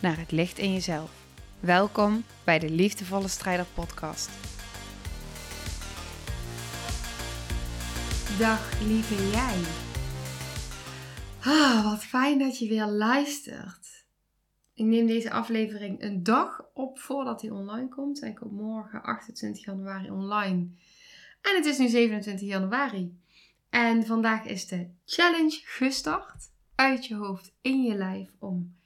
naar het licht in jezelf. Welkom bij de Liefdevolle Strijder Podcast. Dag lieve jij. Ah, wat fijn dat je weer luistert. Ik neem deze aflevering een dag op voordat hij online komt. Hij komt morgen 28 januari online. En het is nu 27 januari. En vandaag is de challenge gestart. Uit je hoofd, in je lijf, om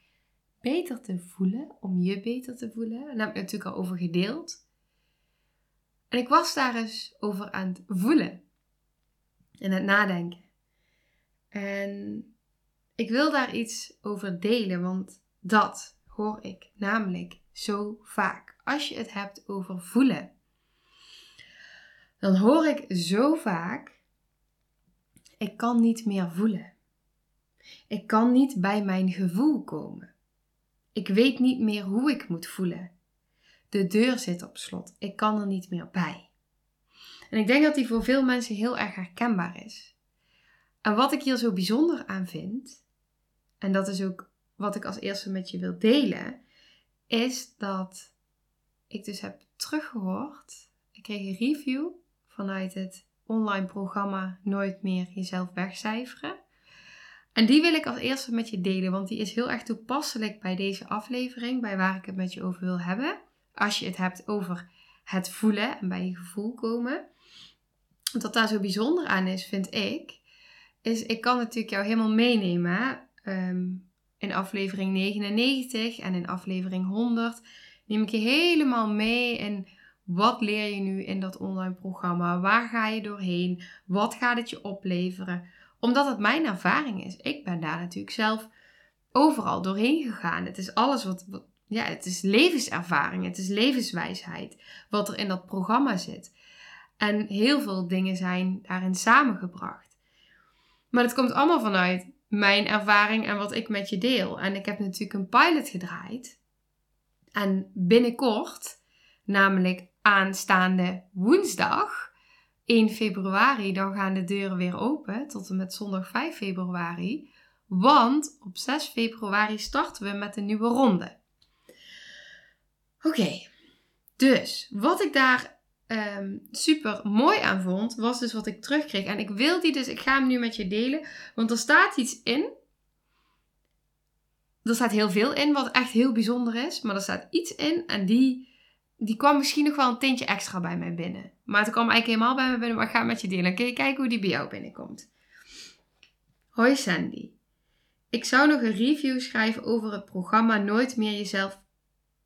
beter te voelen. Om je beter te voelen. En daar heb ik natuurlijk al over gedeeld. En ik was daar eens over aan het voelen. En het nadenken. En ik wil daar iets over delen, want dat hoor ik namelijk zo vaak. Als je het hebt over voelen, dan hoor ik zo vaak: ik kan niet meer voelen. Ik kan niet bij mijn gevoel komen. Ik weet niet meer hoe ik moet voelen. De deur zit op slot. Ik kan er niet meer bij. En ik denk dat die voor veel mensen heel erg herkenbaar is. En wat ik hier zo bijzonder aan vind, en dat is ook wat ik als eerste met je wil delen, is dat ik dus heb teruggehoord. Ik kreeg een review vanuit het online programma Nooit meer jezelf wegcijferen. En die wil ik als eerste met je delen, want die is heel erg toepasselijk bij deze aflevering, bij waar ik het met je over wil hebben. Als je het hebt over het voelen en bij je gevoel komen. Wat daar zo bijzonder aan is, vind ik, is ik kan natuurlijk jou helemaal meenemen. Ehm, in aflevering 99 en in aflevering 100 neem ik je helemaal mee in wat leer je nu in dat online programma? Waar ga je doorheen? Wat gaat het je opleveren? Omdat het mijn ervaring is. Ik ben daar natuurlijk zelf overal doorheen gegaan. Het is alles wat, ja, het is levenservaring, het is levenswijsheid wat er in dat programma zit. En heel veel dingen zijn daarin samengebracht. Maar het komt allemaal vanuit mijn ervaring en wat ik met je deel. En ik heb natuurlijk een pilot gedraaid. En binnenkort, namelijk aanstaande woensdag, 1 februari, dan gaan de deuren weer open tot en met zondag 5 februari. Want op 6 februari starten we met een nieuwe ronde. Oké, dus wat ik daar um, super mooi aan vond, was dus wat ik terugkreeg. En ik wil die dus, ik ga hem nu met je delen, want er staat iets in. Er staat heel veel in wat echt heel bijzonder is, maar er staat iets in en die die kwam misschien nog wel een tintje extra bij mij binnen. Maar het kwam eigenlijk helemaal bij me binnen. Maar ik ga met je delen. Kun je kijken hoe die bij jou binnenkomt. Hoi Sandy. Ik zou nog een review schrijven over het programma Nooit meer jezelf.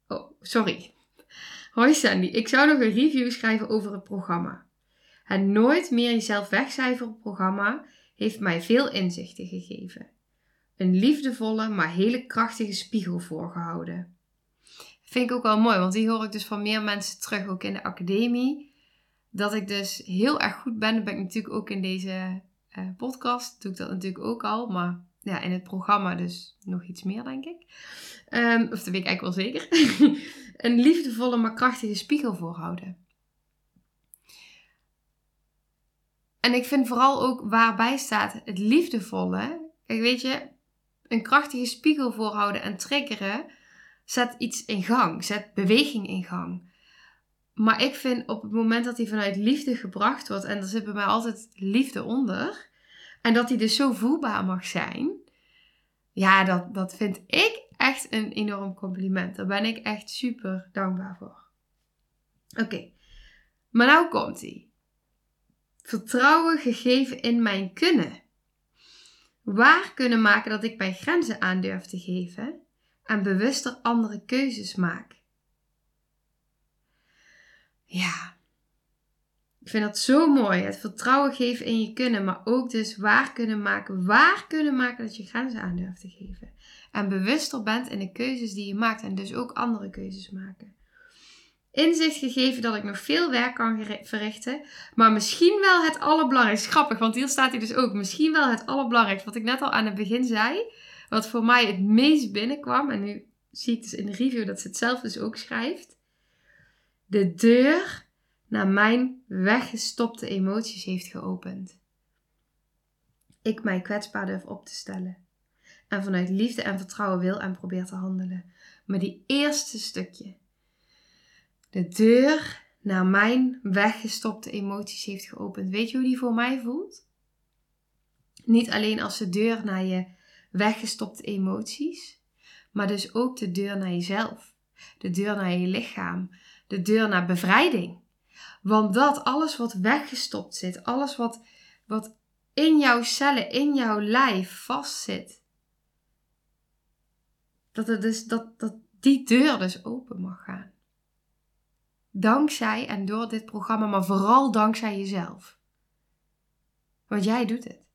Oh, sorry. Hoi Sandy. Ik zou nog een review schrijven over het programma. Het Nooit meer jezelf wegcijferen programma heeft mij veel inzichten gegeven. Een liefdevolle, maar hele krachtige spiegel voorgehouden. Vind ik ook wel mooi, want die hoor ik dus van meer mensen terug, ook in de academie. Dat ik dus heel erg goed ben. Dat ben ik natuurlijk ook in deze uh, podcast. Doe ik dat natuurlijk ook al. Maar ja, in het programma dus nog iets meer, denk ik. Um, of dat weet ik eigenlijk wel zeker. een liefdevolle, maar krachtige spiegel voorhouden. En ik vind vooral ook waarbij staat het liefdevolle. Kijk, weet je, een krachtige spiegel voorhouden en triggeren zet iets in gang, zet beweging in gang. Maar ik vind op het moment dat hij vanuit liefde gebracht wordt, en er zit bij mij altijd liefde onder, en dat hij dus zo voelbaar mag zijn, ja, dat, dat vind ik echt een enorm compliment. Daar ben ik echt super dankbaar voor. Oké, maar nou komt hij. Vertrouwen gegeven in mijn kunnen. Waar kunnen maken dat ik mijn grenzen aan durf te geven en bewuster andere keuzes maak. Ja, Ik vind dat zo mooi. Het vertrouwen geven in je kunnen, maar ook dus waar kunnen maken, waar kunnen maken dat je grenzen aan durft te geven. En bewuster bent in de keuzes die je maakt en dus ook andere keuzes maken. Inzicht gegeven dat ik nog veel werk kan verrichten, maar misschien wel het allerbelangrijkste. Grappig, want hier staat hij dus ook. Misschien wel het allerbelangrijkste. Wat ik net al aan het begin zei, wat voor mij het meest binnenkwam, en nu zie ik dus in de review dat ze het zelf dus ook schrijft. De deur naar mijn weggestopte emoties heeft geopend. Ik mij kwetsbaar durf op te stellen. En vanuit liefde en vertrouwen wil en probeer te handelen. Maar die eerste stukje. De deur naar mijn weggestopte emoties heeft geopend. Weet je hoe die voor mij voelt? Niet alleen als de deur naar je weggestopte emoties, maar dus ook de deur naar jezelf. De deur naar je lichaam. De deur naar bevrijding. Want dat, alles wat weggestopt zit, alles wat, wat in jouw cellen, in jouw lijf vastzit, dat, het dus, dat, dat die deur dus open mag gaan. Dankzij en door dit programma, maar vooral dankzij jezelf. Want jij doet het.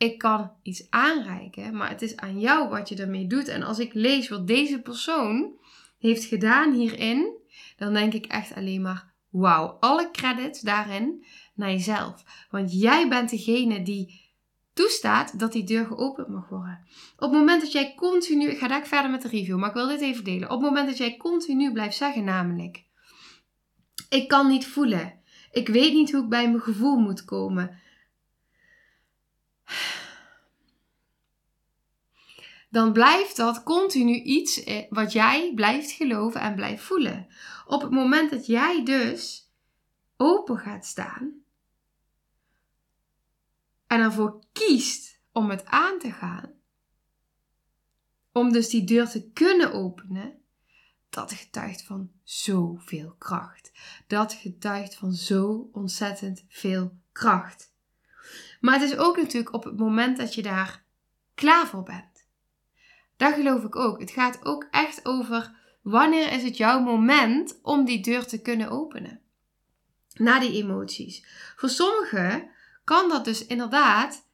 Ik kan iets aanreiken, maar het is aan jou wat je ermee doet. En als ik lees wat deze persoon heeft gedaan hierin, dan denk ik echt alleen maar: wauw, alle credits daarin naar jezelf. Want jij bent degene die toestaat dat die deur geopend mag worden. Op het moment dat jij continu, ik ga daar verder met de review, maar ik wil dit even delen. Op het moment dat jij continu blijft zeggen, namelijk: ik kan niet voelen. Ik weet niet hoe ik bij mijn gevoel moet komen. Dan blijft dat continu iets eh, wat jij blijft geloven en blijft voelen. Op het moment dat jij dus open gaat staan en ervoor kiest om het aan te gaan, om dus die deur te kunnen openen, dat getuigt van zoveel kracht. Dat getuigt van zo ontzettend veel kracht. Maar het is ook natuurlijk op het moment dat je daar klaar voor bent. Daar geloof ik ook. Het gaat ook echt over wanneer is het jouw moment om die deur te kunnen openen. Naar die emoties. Voor sommigen kan dat dus inderdaad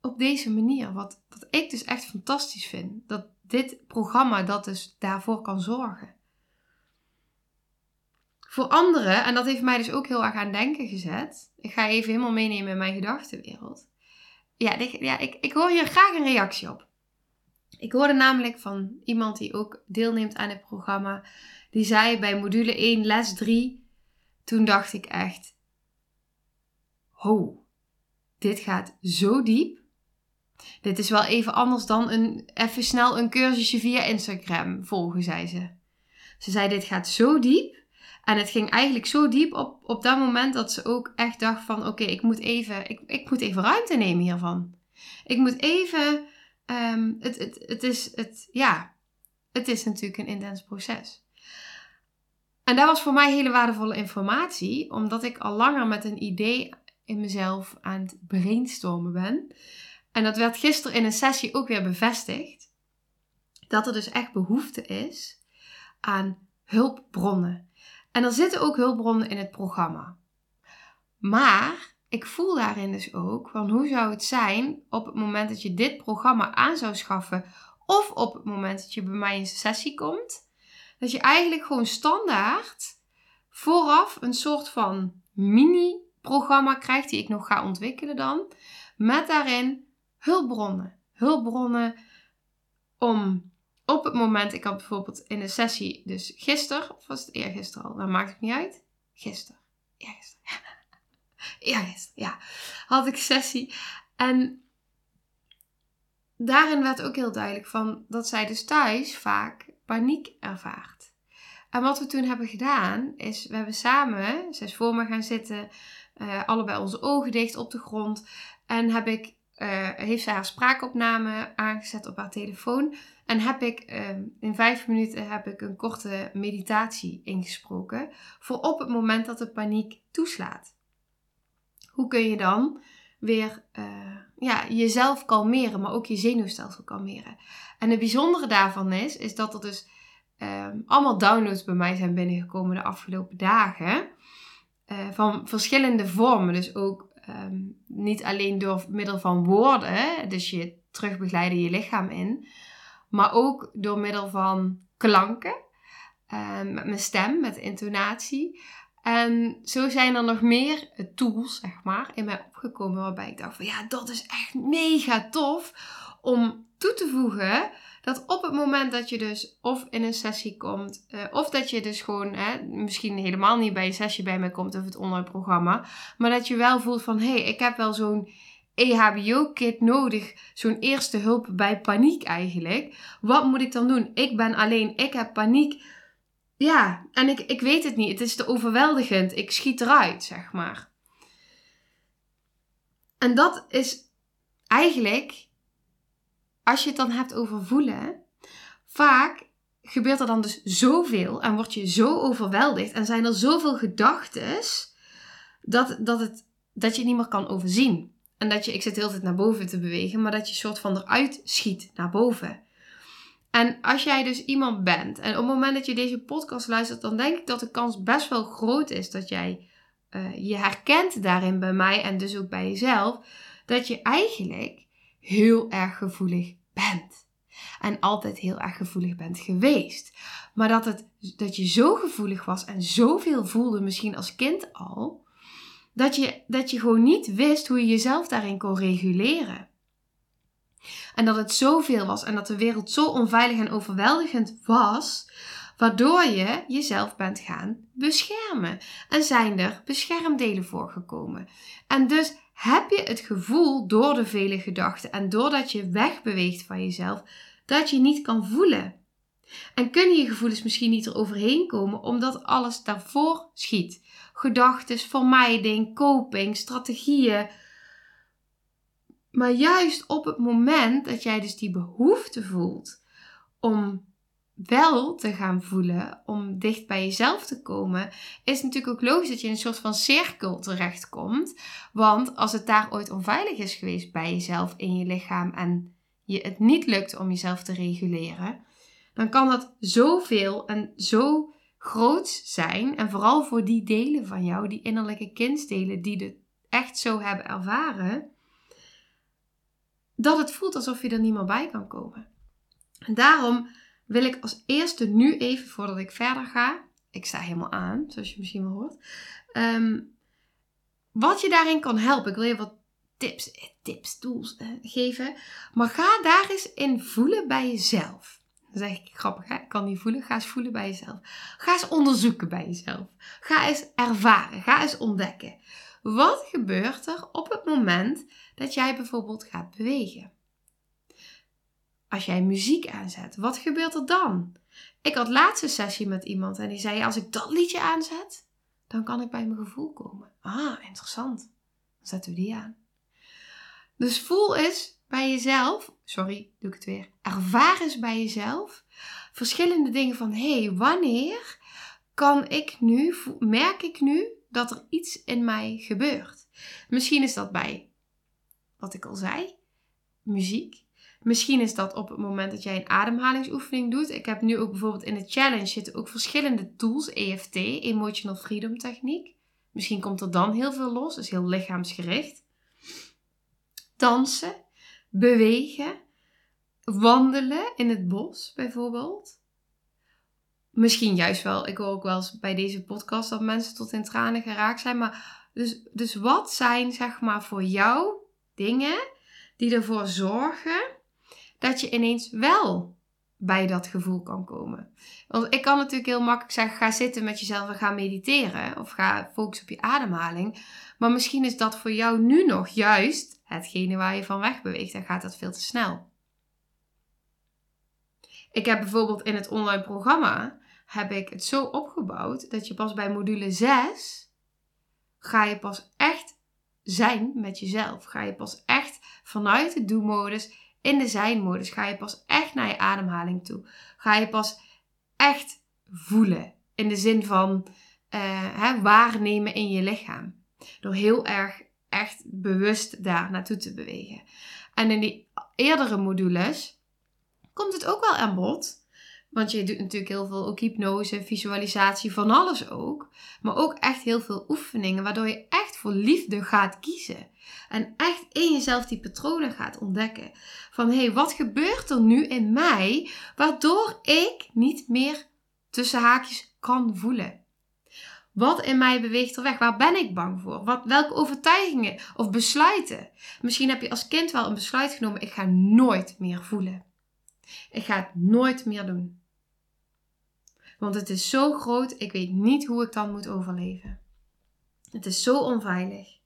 op deze manier. Wat, wat ik dus echt fantastisch vind. Dat dit programma dat dus daarvoor kan zorgen. Voor anderen, en dat heeft mij dus ook heel erg aan denken gezet. Ik ga even helemaal meenemen in mijn gedachtenwereld. Ja, ja ik, ik hoor hier graag een reactie op. Ik hoorde namelijk van iemand die ook deelneemt aan het programma. Die zei bij module 1, les 3. Toen dacht ik echt: Ho, dit gaat zo diep. Dit is wel even anders dan een, even snel een cursusje via Instagram volgen, zei ze. Ze zei: Dit gaat zo diep. En het ging eigenlijk zo diep op, op dat moment dat ze ook echt dacht: van oké, ik moet even, ik, ik moet even ruimte nemen hiervan. Ik moet even Ehm, het, het, het, is, het, ja, het is natuurlijk een intens proces. En dat was voor mij hele waardevolle informatie, omdat ik al langer met een idee in mezelf aan het brainstormen ben. En dat werd gisteren in een sessie ook weer bevestigd. Dat er dus echt behoefte is aan hulpbronnen. En er zitten ook hulpbronnen in het programma. Maar ik voel daarin dus ook van hoe zou het zijn op het moment dat je dit programma aan zou schaffen of op het moment dat je bij mij in een sessie komt, dat je eigenlijk gewoon standaard vooraf een soort van mini-programma krijgt die ik nog ga ontwikkelen dan, met daarin hulpbronnen. Hulpbronnen om op het moment, ik had bijvoorbeeld in de sessie, dus gisteren, of was het eergisteren al, dat maakt het niet uit. Gisteren. Eergisteren. ja, ja, had ik sessie. En daarin werd ook heel duidelijk van dat zij dus thuis vaak paniek ervaart. En wat we toen hebben gedaan, is we hebben samen, ze is voor me gaan zitten, uh, allebei onze ogen dicht op de grond. En heb ik, uh, heeft zij haar spraakopname aangezet op haar telefoon. En heb ik uh, in vijf minuten heb ik een korte meditatie ingesproken. Voor op het moment dat de paniek toeslaat hoe kun je dan weer uh, ja, jezelf kalmeren, maar ook je zenuwstelsel kalmeren. En het bijzondere daarvan is, is dat er dus um, allemaal downloads bij mij zijn binnengekomen de afgelopen dagen. eh, van verschillende vormen. Dus ook ehm, niet alleen door middel van woorden, dus je terugbegeleiden je lichaam in, maar ook door middel van klanken, ehm, met mijn stem, met intonatie. En zo zijn er nog meer tools, zeg maar, in mij opgekomen waarbij ik dacht van ja, dat is echt mega tof om toe te voegen dat op het moment dat je dus of in een sessie komt, uh, of dat je dus gewoon hè, misschien helemaal niet bij een sessie bij mij komt of het online programma, maar dat je wel voelt van hé, hey, ik heb wel zo'n EHBO-kit nodig, zo'n eerste hulp bij paniek eigenlijk. Wat moet ik dan doen? Ik ben alleen, ik heb paniek. Ja, en ik, ik weet het niet. Het is te overweldigend. Ik schiet eruit, zeg maar. En dat is eigenlijk als je het dan hebt over voelen, vaak gebeurt er dan dus zoveel en word je zo overweldigd en zijn er zoveel gedachten dat, dat, het, dat je het niet meer kan overzien. En dat je, ik zit de hele tijd naar boven te bewegen, maar dat je soort van eruit schiet naar boven. En als jij dus iemand bent en op het moment dat je deze podcast luistert, dan denk ik dat de kans best wel groot is dat jij uh, je herkent daarin bij mij en dus ook bij jezelf. Dat je eigenlijk heel erg gevoelig bent. En altijd heel erg gevoelig bent geweest. Maar dat, het, dat je zo gevoelig was en zoveel voelde, misschien als kind al, dat je, dat je gewoon niet wist hoe je jezelf daarin kon reguleren. En dat het zoveel was en dat de wereld zo onveilig en overweldigend was, waardoor je jezelf bent gaan beschermen. En zijn er beschermdelen voorgekomen. En dus heb je het gevoel door de vele gedachten en doordat je wegbeweegt van jezelf, dat je niet kan voelen. En kunnen je gevoelens misschien niet eroverheen komen omdat alles daarvoor schiet. Gedachten, vermijding, coping, strategieën. Maar juist op het moment dat jij dus die behoefte voelt om wel te gaan voelen, om dicht bij jezelf te komen, is natuurlijk ook logisch dat je in een soort van cirkel terechtkomt. Want als het daar ooit onveilig is geweest bij jezelf, in je lichaam en je het niet lukt om jezelf te reguleren, dan kan dat zoveel en zo groot zijn. En vooral voor die delen van jou, die innerlijke kindsdelen, die het echt zo hebben ervaren, dat het voelt alsof je er niet meer bij kan komen. En daarom wil ik als eerste nu even, voordat ik verder ga, ik sta helemaal aan, zoals je misschien wel hoort, ehm, wat je daarin kan helpen. Ik wil je wat tips, eh, tips, tools eh, geven. Maar ga daar eens in voelen bij jezelf. Dan zeg ik grappig, hè? ik kan niet voelen. Ga eens voelen bij jezelf. Ga eens onderzoeken bij jezelf. Ga eens ervaren. Ga eens ontdekken. Wat gebeurt er op het moment dat jij bijvoorbeeld gaat bewegen? als jij muziek aanzet, wat gebeurt er dan? Ik had laatste sessie met iemand en die zei: Als ik dat liedje aanzet, dan kan ik bij mijn gevoel komen. Ah, interessant. Dan zetten we die aan. Dus voel eens bij jezelf, sorry, doe ik het weer. Ervaar eens bij jezelf verschillende dingen van: hé, hey, wanneer kan ik nu, merk ik nu dat er iets in mij gebeurt? Misschien is dat bij wat ik al zei, muziek. Misschien is dat op het moment dat jij een ademhalingsoefening doet. Ik heb nu ook bijvoorbeeld in de challenge zitten ook verschillende tools. EFT, Emotional Freedom Techniek. Misschien komt er dan heel veel los. is heel lichaamsgericht. Dansen, bewegen, wandelen in het bos bijvoorbeeld. Misschien juist wel. Ik hoor ook wel eens bij deze podcast dat mensen tot in tranen geraakt zijn. Maar dus, dus wat zijn zeg maar voor jou dingen die ervoor zorgen dat je ineens wel bij dat gevoel kan komen. Want ik kan natuurlijk heel makkelijk zeggen: ga zitten met jezelf en ga mediteren. Of ga focussen op je ademhaling. Maar misschien is dat voor jou nu nog juist hetgene waar je van weg beweegt. En gaat dat veel te snel. Ik heb bijvoorbeeld in het online programma heb ik het zo opgebouwd dat je pas bij module 6 ga je pas echt zijn met jezelf. Ga je pas echt vanuit de do-modus in de zijn-modus ga je pas echt naar je ademhaling toe. Ga je pas echt voelen. In de zin van uh, hè, waarnemen in je lichaam. Door heel erg echt bewust daar naartoe te bewegen. En in die eerdere modules komt het ook wel aan bod. Want je doet natuurlijk heel veel ook hypnose, visualisatie, van alles ook. Maar ook echt heel veel oefeningen, waardoor je echt voor liefde gaat kiezen. En echt in jezelf die patronen gaat ontdekken. Van hé, hey, wat gebeurt er nu in mij, waardoor ik niet meer tussen haakjes kan voelen? Wat in mij beweegt er weg? Waar ben ik bang voor? Wat, welke overtuigingen of besluiten? Misschien heb je als kind wel een besluit genomen: ik ga nooit meer voelen. Ik ga het nooit meer doen. Want het is zo groot, ik weet niet hoe ik dan moet overleven. Het is zo onveilig.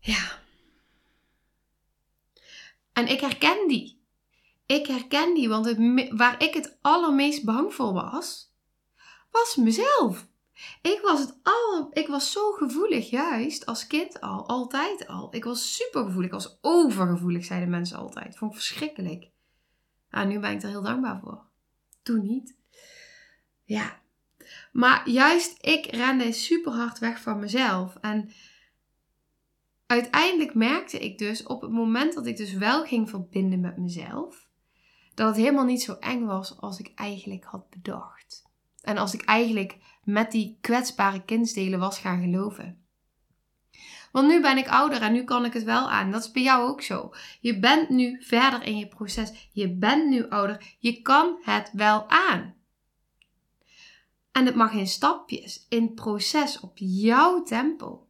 Ja. En ik herken die. Ik herken die, want waar ik het allermeest bang voor was, was mezelf. Ik was, het al, ik was zo gevoelig, juist als kind al, altijd al. Ik was super gevoelig, ik was overgevoelig, zeiden mensen altijd. Vond ik verschrikkelijk. Nou, nu ben ik er heel dankbaar voor. Toen niet. Ja. Maar juist ik rende super hard weg van mezelf. En uiteindelijk merkte ik dus op het moment dat ik dus wel ging verbinden met mezelf, dat het helemaal niet zo eng was als ik eigenlijk had bedacht. En als ik eigenlijk met die kwetsbare kindsdelen was gaan geloven. Want nu ben ik ouder en nu kan ik het wel aan. Dat is bij jou ook zo. Je bent nu verder in je proces. Je bent nu ouder. Je kan het wel aan. En het mag in stapjes, in proces, op jouw tempo.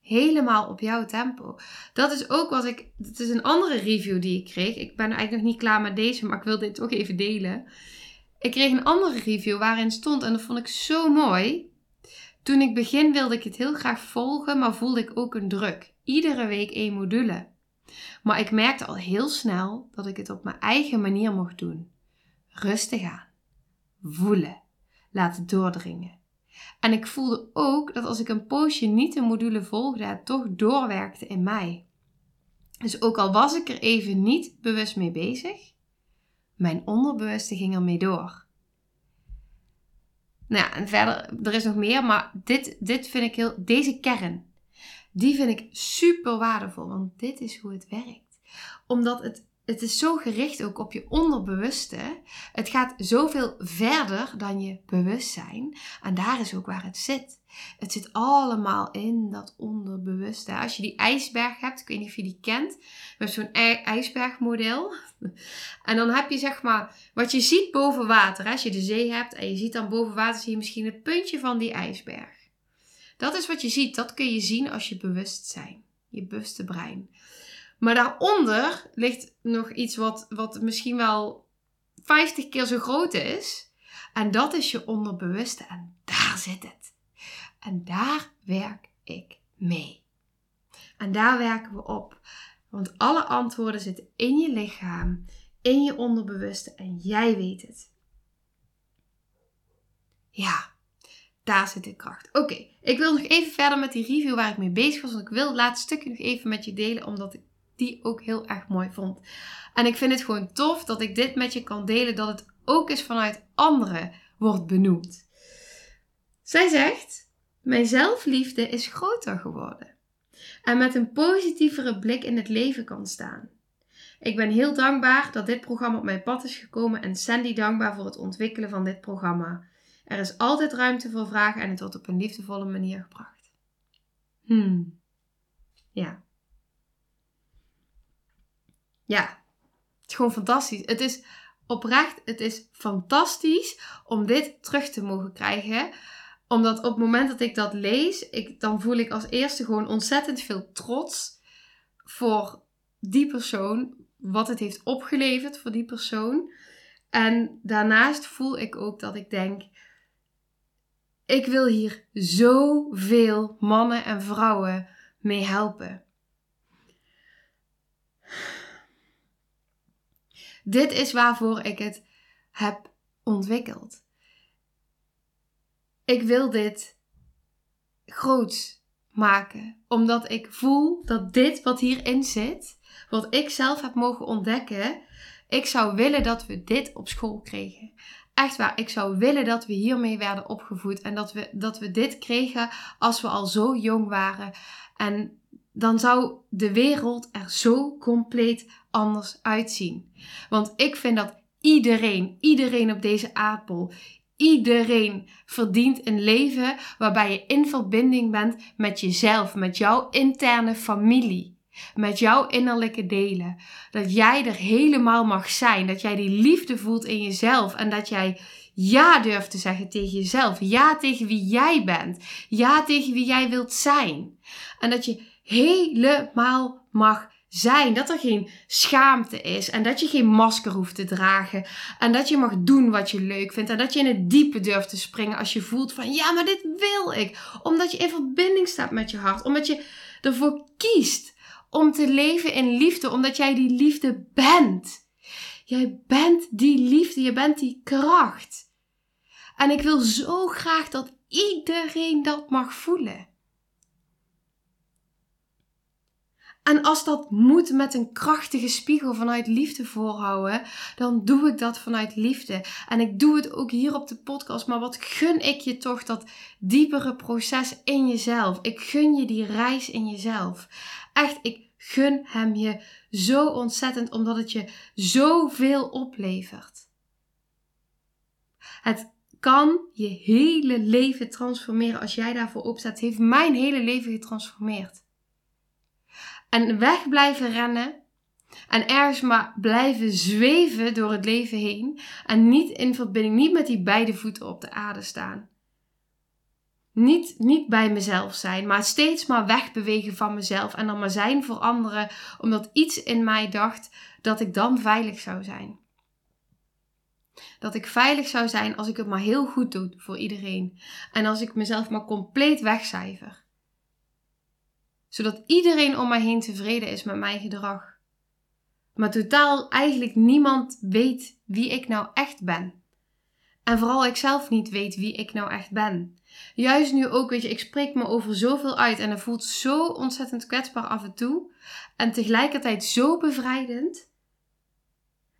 Helemaal op jouw tempo. Dat is ook wat ik. Het is een andere review die ik kreeg. Ik ben eigenlijk nog niet klaar met deze, maar ik wil dit toch even delen. Ik kreeg een andere review waarin stond, en dat vond ik zo mooi. Toen ik begin wilde ik het heel graag volgen, maar voelde ik ook een druk. Iedere week één module. Maar ik merkte al heel snel dat ik het op mijn eigen manier mocht doen. Rustig aan. Voelen. Laten doordringen. En ik voelde ook dat als ik een poosje niet de module volgde, het toch doorwerkte in mij. Dus ook al was ik er even niet bewust mee bezig, mijn onderbewuste ging ermee door. Nou en verder, er is nog meer, maar dit, dit vind ik heel, deze kern, die vind ik super waardevol, want dit is hoe het werkt. Omdat het het is zo gericht ook op je onderbewuste. Het gaat zoveel verder dan je bewustzijn. En daar is ook waar het zit. Het zit allemaal in dat onderbewuste. Als je die ijsberg hebt, ik weet niet of je die kent. Hebben zo'n ijsbergmodel. En dan heb je zeg maar, wat je ziet boven water. Als je de zee hebt en je ziet dan boven water, zie je misschien het puntje van die ijsberg. Dat is wat je ziet. Dat kun je zien als je bewust zijn. Je bewuste brein. Maar daaronder ligt nog iets wat, wat misschien wel 50 keer zo groot is. En dat is je onderbewuste. En daar zit het. En daar werk ik mee. En daar werken we op. Want alle antwoorden zitten in je lichaam, in je onderbewuste en jij weet het. Ja, daar zit de kracht. Oké, ik wil nog even verder met die review waar ik mee bezig was. Want ik wil het laatste stukje nog even met je delen, omdat ik die ook heel erg mooi vond. En ik vind het gewoon tof dat ik dit met je kan delen, dat het ook eens vanuit anderen wordt benoemd. Zij zegt: Mijn zelfliefde is groter geworden en met een positievere blik in het leven kan staan. Ik ben heel dankbaar dat dit programma op mijn pad is gekomen en Sandy dankbaar voor het ontwikkelen van dit programma. Er is altijd ruimte voor vragen en het wordt op een liefdevolle manier gebracht. Hmm. Ja. Ja, het is gewoon fantastisch. Het is oprecht, het is fantastisch om dit terug te mogen krijgen. Omdat op het moment dat ik dat lees, ik, dan voel ik als eerste gewoon ontzettend veel trots voor die persoon. Wat het heeft opgeleverd voor die persoon. En daarnaast voel ik ook dat ik denk, ik wil hier zoveel mannen en vrouwen mee helpen. Dit is waarvoor ik het heb ontwikkeld. Ik wil dit groots maken, omdat ik voel dat dit wat hierin zit, wat ik zelf heb mogen ontdekken, ik zou willen dat we dit op school kregen. Echt waar, ik zou willen dat we hiermee werden opgevoed en dat we, dat we dit kregen als we al zo jong waren. En dan zou de wereld er zo compleet anders uitzien. Want ik vind dat iedereen, iedereen op deze aardbol, iedereen verdient een leven waarbij je in verbinding bent met jezelf, met jouw interne familie, met jouw innerlijke delen. Dat jij er helemaal mag zijn, dat jij die liefde voelt in jezelf en dat jij ja durft te zeggen tegen jezelf. Ja tegen wie jij bent. Ja tegen wie jij wilt zijn. En dat je helemaal mag zijn. Dat er geen schaamte is. En dat je geen masker hoeft te dragen. En dat je mag doen wat je leuk vindt. En dat je in het diepe durft te springen als je voelt van ja, maar dit wil ik. Omdat je in verbinding staat met je hart. Omdat je ervoor kiest om te leven in liefde. Omdat jij die liefde bent. Jij bent die liefde. Je bent die kracht. En ik wil zo graag dat iedereen dat mag voelen. En als dat moet met een krachtige spiegel vanuit liefde voorhouden, dan doe ik dat vanuit liefde. En ik doe het ook hier op de podcast. Maar wat gun ik je toch dat diepere proces in jezelf? Ik gun je die reis in jezelf. Echt, ik gun hem je zo ontzettend, omdat het je zoveel oplevert. Het kan je hele leven transformeren als jij daarvoor opstaat. Het heeft mijn hele leven getransformeerd. En weg blijven rennen. En ergens maar blijven zweven door het leven heen. En niet in verbinding, niet met die beide voeten op de aarde staan. Niet, niet bij mezelf zijn, maar steeds maar wegbewegen van mezelf. En dan maar zijn voor anderen, omdat iets in mij dacht dat ik dan veilig zou zijn. Dat ik veilig zou zijn als ik het maar heel goed doe voor iedereen. En als ik mezelf maar compleet wegcijfer zodat iedereen om mij heen tevreden is met mijn gedrag. Maar totaal eigenlijk niemand weet wie ik nou echt ben. En vooral ik zelf niet weet wie ik nou echt ben. Juist nu ook, weet je, ik spreek me over zoveel uit en het voelt zo ontzettend kwetsbaar af en toe. En tegelijkertijd zo bevrijdend.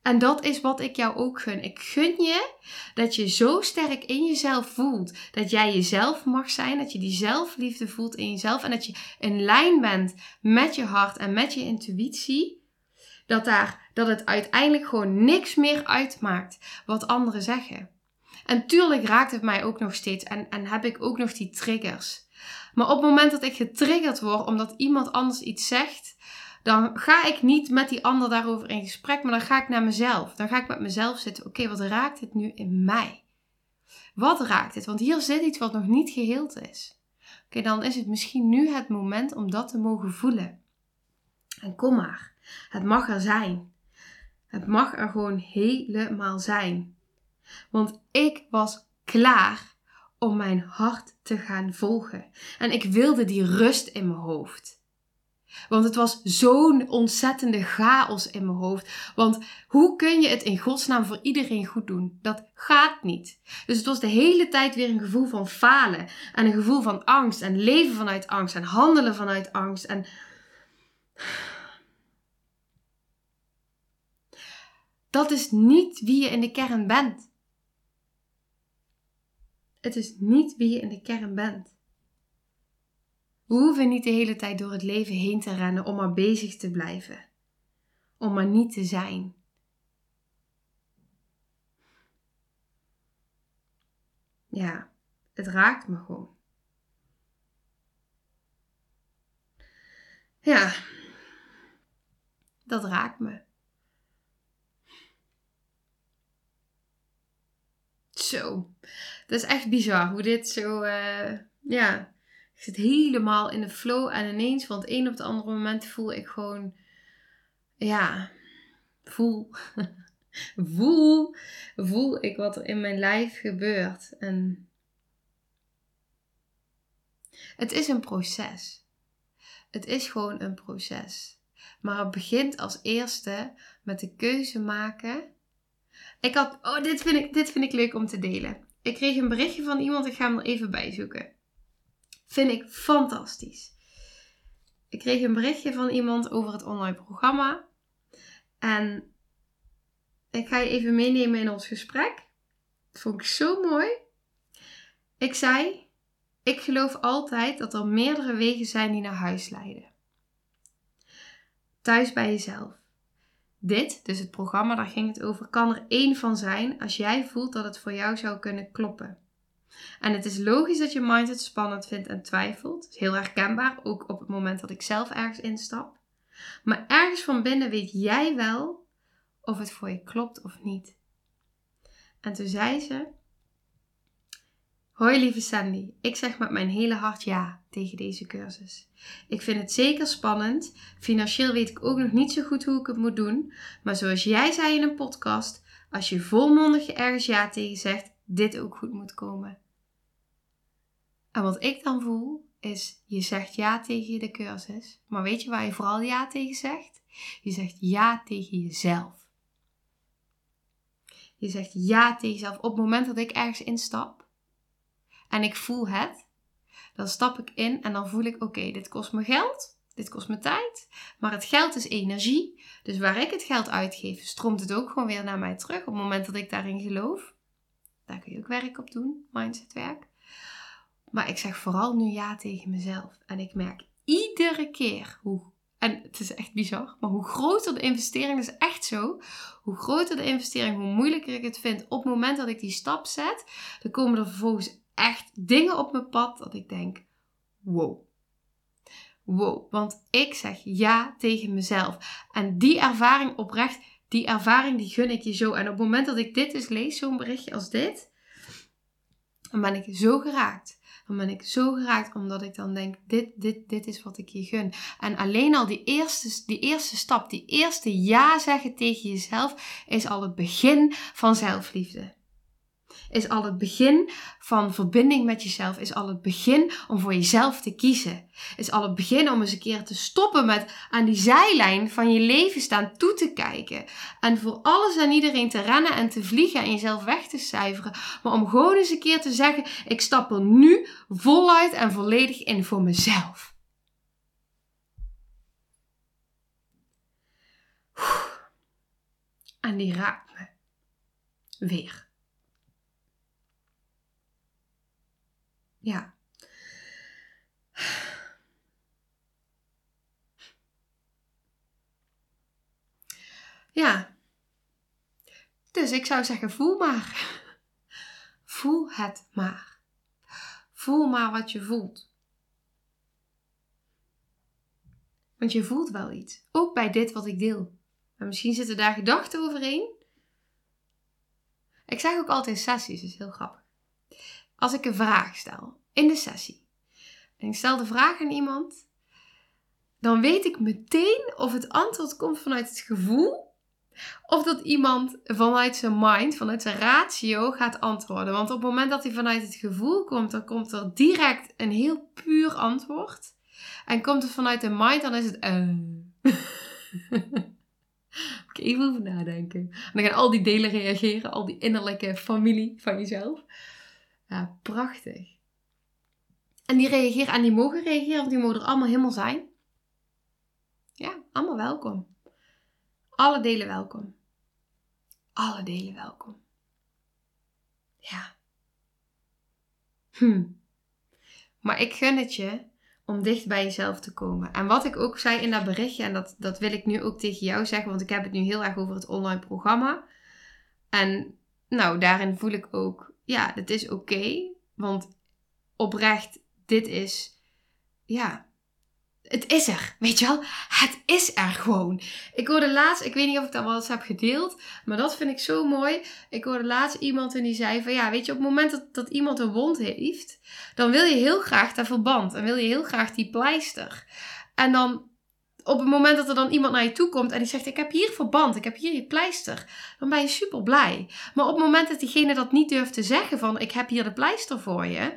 En dat is wat ik jou ook gun. Ik gun je dat je zo sterk in jezelf voelt. Dat jij jezelf mag zijn. Dat je die zelfliefde voelt in jezelf. En dat je in lijn bent met je hart en met je intuïtie. Dat, daar, dat het uiteindelijk gewoon niks meer uitmaakt wat anderen zeggen. En tuurlijk raakt het mij ook nog steeds. En, en heb ik ook nog die triggers. Maar op het moment dat ik getriggerd word omdat iemand anders iets zegt dan ga ik niet met die ander daarover in gesprek, maar dan ga ik naar mezelf. Dan ga ik met mezelf zitten. Oké, wat raakt dit nu in mij? Wat raakt dit? Want hier zit iets wat nog niet geheeld is. Oké, dan is het misschien nu het moment om dat te mogen voelen. En kom maar, het mag er zijn. Het mag er gewoon helemaal zijn. Want ik was klaar om mijn hart te gaan volgen. En ik wilde die rust in mijn hoofd. Want het was zo'n ontzettende chaos in mijn hoofd. Want hoe kun je het in godsnaam voor iedereen goed doen? Dat gaat niet. Dus het was de hele tijd weer een gevoel van falen. En een gevoel van angst. En leven vanuit angst. En handelen vanuit angst. En. Dat is niet wie je in de kern bent. Het is niet wie je in de kern bent. We hoeven niet de hele tijd door het leven heen te rennen om maar bezig te blijven. Om maar niet te zijn. Ja, het raakt me gewoon. Ja, dat raakt me. Zo, dat is echt bizar hoe dit zo, uh, ja, ik zit helemaal in de flow en ineens van het een op het andere moment voel ik gewoon, ja, voel, voel, voel ik wat er in mijn lijf gebeurt. En het is een proces. Het is gewoon een proces. Maar het begint als eerste met de keuze maken. Ik had, oh, dit vind ik, dit vind ik leuk om te delen. Ik kreeg een berichtje van iemand, ik ga hem er even bij zoeken. Vind ik fantastisch. Ik kreeg een berichtje van iemand over het online programma. En ik ga je even meenemen in ons gesprek. Dat vond ik zo mooi. Ik zei: Ik geloof altijd dat er meerdere wegen zijn die naar huis leiden. Thuis bij jezelf. dit, dus het programma, daar ging het over, kan er één van zijn als jij voelt dat het voor jou zou kunnen kloppen. En het is logisch dat je mind het spannend vindt en twijfelt. Het is heel herkenbaar, ook op het moment dat ik zelf ergens instap. Maar ergens van binnen weet jij wel of het voor je klopt of niet. En toen zei ze: Hoi lieve Sandy, ik zeg met mijn hele hart ja tegen deze cursus. Ik vind het zeker spannend. Financieel weet ik ook nog niet zo goed hoe ik het moet doen. Maar zoals jij zei in een podcast, als je volmondig ergens ja tegen zegt, dit ook goed moet komen. En wat ik dan voel, is je zegt ja tegen de cursus. Maar weet je waar je vooral ja tegen zegt? Je zegt ja tegen jezelf. Je zegt ja tegen jezelf. Op het moment dat ik ergens instap en ik voel het, dan stap ik in en dan voel ik: oké, dit kost me geld, dit kost me tijd, maar het geld is energie. Dus waar ik het geld uitgeef, stroomt het ook gewoon weer naar mij terug op het moment dat ik daarin geloof. Daar kun je ook werk op doen, mindsetwerk. Maar ik zeg vooral nu ja tegen mezelf. En ik merk iedere keer hoe. En het is echt bizar, maar hoe groter de investering, is echt zo. Hoe groter de investering, hoe moeilijker ik het vind. Op het moment dat ik die stap zet, dan komen er vervolgens echt dingen op mijn pad dat ik denk: wow. Wow, want ik zeg ja tegen mezelf. En die ervaring oprecht, die ervaring die gun ik je zo. En op het moment dat ik dit dus lees, zo'n berichtje als dit, dan ben ik zo geraakt. Dan ben ik zo geraakt omdat ik dan denk, dit, dit, dit is wat ik je gun. En alleen al die eerste, die eerste stap, die eerste ja zeggen tegen jezelf, is al het begin van zelfliefde is al het begin van verbinding met jezelf. Is al het begin om voor jezelf te kiezen. Is al het begin om eens een keer te stoppen met aan die zijlijn van je leven staan toe te kijken. En voor alles en iedereen te rennen en te vliegen en jezelf weg te cijferen. Maar om gewoon eens een keer te zeggen: ik stap er nu voluit en volledig in voor mezelf. En die raakt me. Weer. Ja. Ja. Dus ik zou zeggen, voel maar. Voel het maar. Voel maar wat je voelt. Want je voelt wel iets. Ook bij dit wat ik deel. En misschien zitten daar gedachten overheen. Ik zeg ook altijd sessies, dat is heel grappig als ik een vraag stel in de sessie. En ik stel de vraag aan iemand, dan weet ik meteen of het antwoord komt vanuit het gevoel of dat iemand vanuit zijn mind, vanuit zijn ratio gaat antwoorden. Want op het moment dat hij vanuit het gevoel komt, dan komt er direct een heel puur antwoord. En komt het vanuit de mind, dan is het. Uh. Moet ik even over nadenken. En dan gaan al die delen reageren, al die innerlijke familie van jezelf. Ja, prachtig. En die reageren, en die mogen reageren, want die mogen er allemaal helemaal zijn. Ja, allemaal welkom. Alle delen welkom. Alle delen welkom. Ja. Hm. Maar ik gun het je om dicht bij jezelf te komen. En wat ik ook zei in dat berichtje, en dat, dat wil ik nu ook tegen jou zeggen, want ik heb het nu heel erg over het online programma. En nou, daarin voel ik ook ja, dat is oké. want oprecht, dit is, ja, het is er, weet je wel? Het is er gewoon. Ik hoorde laatst, ik weet niet of ik dat wel eens heb gedeeld, maar dat vind ik zo mooi. Ik hoorde laatst iemand en die zei van ja, weet je, op het moment dat, dat iemand een wond heeft, dan wil je heel graag dat verband en wil je heel graag die pleister. En dan op het moment dat er dan iemand naar je toe komt en die zegt: Ik heb hier verband, ik heb hier je pleister, dan ben je super blij. Maar op het moment dat diegene dat niet durft te zeggen: van ik heb hier de pleister voor je,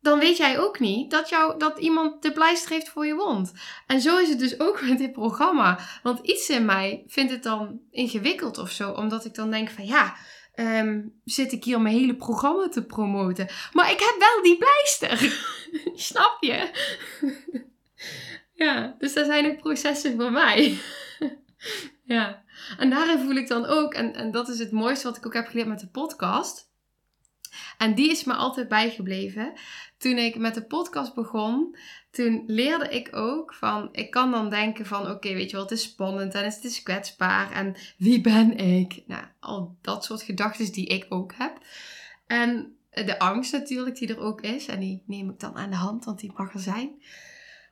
dan weet jij ook niet dat, jou, dat iemand de pleister heeft voor je wond. En zo is het dus ook met dit programma. Want iets in mij vindt het dan ingewikkeld of zo, omdat ik dan denk: van ja. Um, zit ik hier mijn hele programma te promoten. Maar ik heb wel die pleister. Snap je? Ja, dus dat zijn ook processen voor mij. ja. En daarin voel ik dan ook, en, en dat is het mooiste wat ik ook heb geleerd met de podcast. En die is me altijd bijgebleven. Toen ik met de podcast begon, toen leerde ik ook van, ik kan dan denken van, oké, weet je wel, het is spannend en het is kwetsbaar en wie ben ik? Nou, al dat soort gedachten die ik ook heb. En de angst natuurlijk die er ook is, en die neem ik dan aan de hand, want die mag er zijn.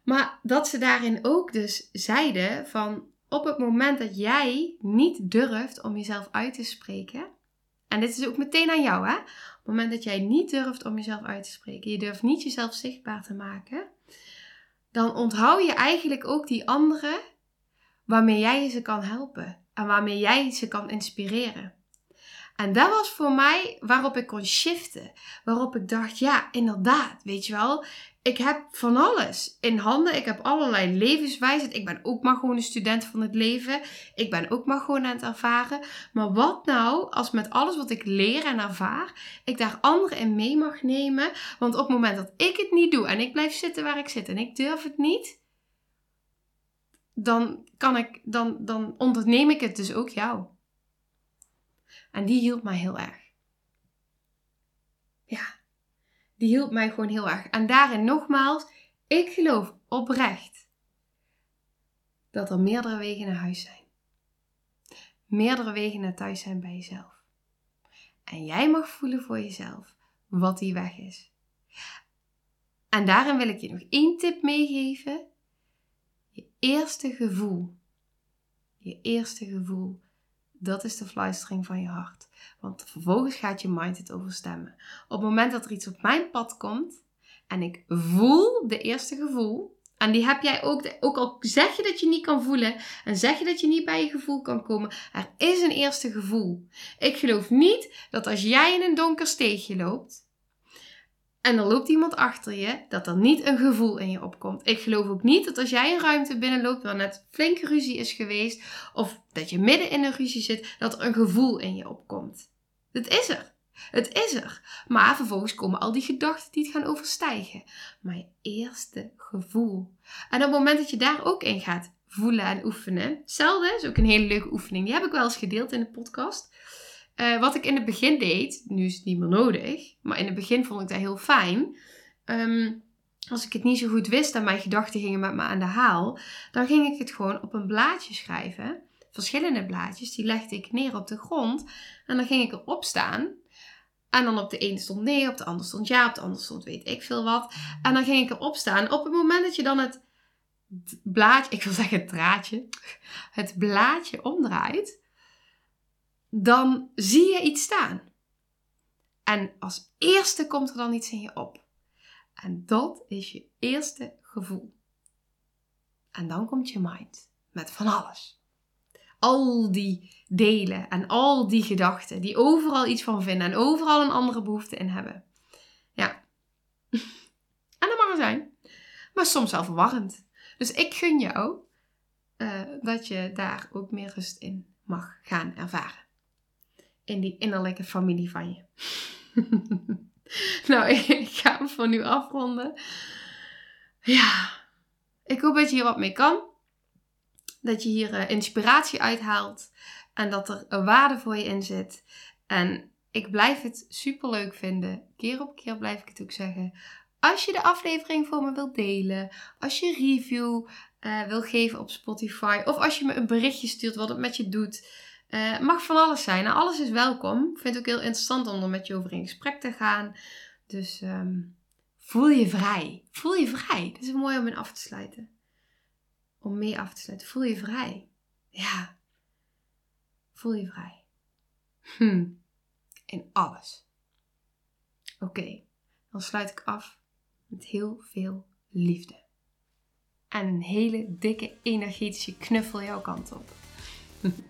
Maar dat ze daarin ook dus zeiden van, op het moment dat jij niet durft om jezelf uit te spreken, en dit is ook meteen aan jou, hè? Op het moment dat jij niet durft om jezelf uit te spreken, je durft niet jezelf zichtbaar te maken, dan onthoud je eigenlijk ook die anderen waarmee jij ze kan helpen en waarmee jij ze kan inspireren. En dat was voor mij waarop ik kon shiften. Waarop ik dacht, ja, inderdaad, weet je wel. Ik heb van alles in handen. Ik heb allerlei levenswijsheid. Ik ben ook maar gewoon een student van het leven. Ik ben ook maar gewoon aan het ervaren. Maar wat nou als met alles wat ik leer en ervaar, ik daar anderen in mee mag nemen? Want op het moment dat ik het niet doe en ik blijf zitten waar ik zit en ik durf het niet, dan kan ik, dan, dan onderneem ik het dus ook jou. En die hielp mij heel erg. Ja, die hielp mij gewoon heel erg. En daarin nogmaals, ik geloof oprecht dat er meerdere wegen naar huis zijn. Meerdere wegen naar thuis zijn bij jezelf. En jij mag voelen voor jezelf wat die weg is. En daarin wil ik je nog één tip meegeven. Je eerste gevoel. Je eerste gevoel dat is de fluistering van je hart. Want vervolgens gaat je mind het overstemmen. Op het moment dat er iets op mijn pad komt en ik voel de eerste gevoel. En die heb jij ook, ook al zeg je dat je niet kan voelen en zeg je dat je niet bij je gevoel kan komen, er is een eerste gevoel. Ik geloof niet dat als jij in een donker steegje loopt en er loopt iemand achter je, dat er niet een gevoel in je opkomt. Ik geloof ook niet dat als jij een ruimte binnenloopt waar net flinke ruzie is geweest, of dat je midden in een ruzie zit, dat er een gevoel in je opkomt. Het is er. Het is er. Maar vervolgens komen al die gedachten die het gaan overstijgen. Je eerste gevoel. En op het moment dat je daar ook in gaat voelen en oefenen, hetzelfde is ook een hele leuke oefening. Die heb ik wel eens gedeeld in de podcast. Uh, wat ik in het begin deed, nu is het niet meer nodig, maar in het begin vond ik dat heel fijn. Um, als ik het niet zo goed wist en mijn gedachten gingen met me aan de haal, dan ging ik het gewoon op een blaadje schrijven. Verschillende blaadjes, die legde ik neer op de grond en dan ging ik erop staan. En dan op de ene stond nee, op de andere stond ja, op de andere stond weet ik veel wat. En dan ging ik erop staan. Op het moment dat je dan het blaadje, ik wil zeggen het draadje, het blaadje omdraait, dan zie je iets staan. En als eerste komt er dan iets in je op. En dat is je eerste gevoel. En dan komt je mind met van alles. Al die delen en al die gedachten die overal iets van vinden en overal een andere behoefte in hebben. Ja. En dat mag er zijn. Maar soms wel verwarrend. Dus ik gun jou uh, dat je daar ook meer rust in mag gaan ervaren in die innerlijke familie van je. nou, ik ga hem voor nu afronden. Ja, ik hoop dat je hier wat mee kan. Dat je hier uh, inspiratie uithaalt. En dat er waarde voor je in zit. En ik blijf het super leuk vinden. Keer op keer blijf ik het ook zeggen. Als je de aflevering voor me wilt delen. Als je review uh, wil geven op Spotify. Of als je me een berichtje stuurt wat het met je doet. Uh, mag van alles zijn. Nou, alles is welkom. Ik vind het ook heel interessant om er met je over in gesprek te gaan. Dus um, voel je vrij. Voel je vrij. Dat is mooi om in af te sluiten. Om mee af te sluiten. Voel je vrij. Ja. Voel je vrij. Hm. In alles. Oké. Dan sluit ik af met heel veel liefde. En een hele dikke energetische knuffel jouw kant op.